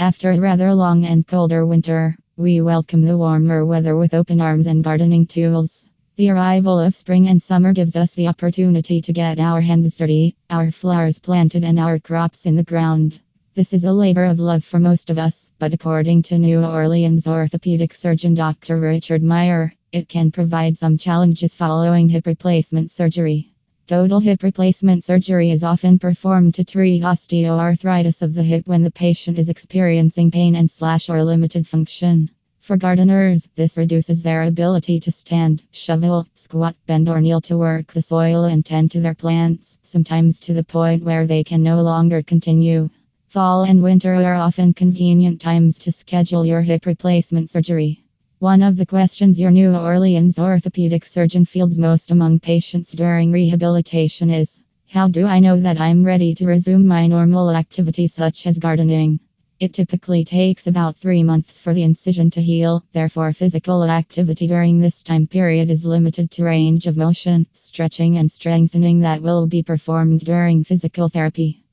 After a rather long and colder winter, we welcome the warmer weather with open arms and gardening tools. The arrival of spring and summer gives us the opportunity to get our hands dirty, our flowers planted, and our crops in the ground. This is a labor of love for most of us, but according to New Orleans orthopedic surgeon Dr. Richard Meyer, it can provide some challenges following hip replacement surgery. Total hip replacement surgery is often performed to treat osteoarthritis of the hip when the patient is experiencing pain and slash or limited function. For gardeners, this reduces their ability to stand, shovel, squat, bend, or kneel to work the soil and tend to their plants, sometimes to the point where they can no longer continue. Fall and winter are often convenient times to schedule your hip replacement surgery. One of the questions your New Orleans orthopedic surgeon fields most among patients during rehabilitation is How do I know that I'm ready to resume my normal activity, such as gardening? It typically takes about three months for the incision to heal, therefore, physical activity during this time period is limited to range of motion, stretching, and strengthening that will be performed during physical therapy.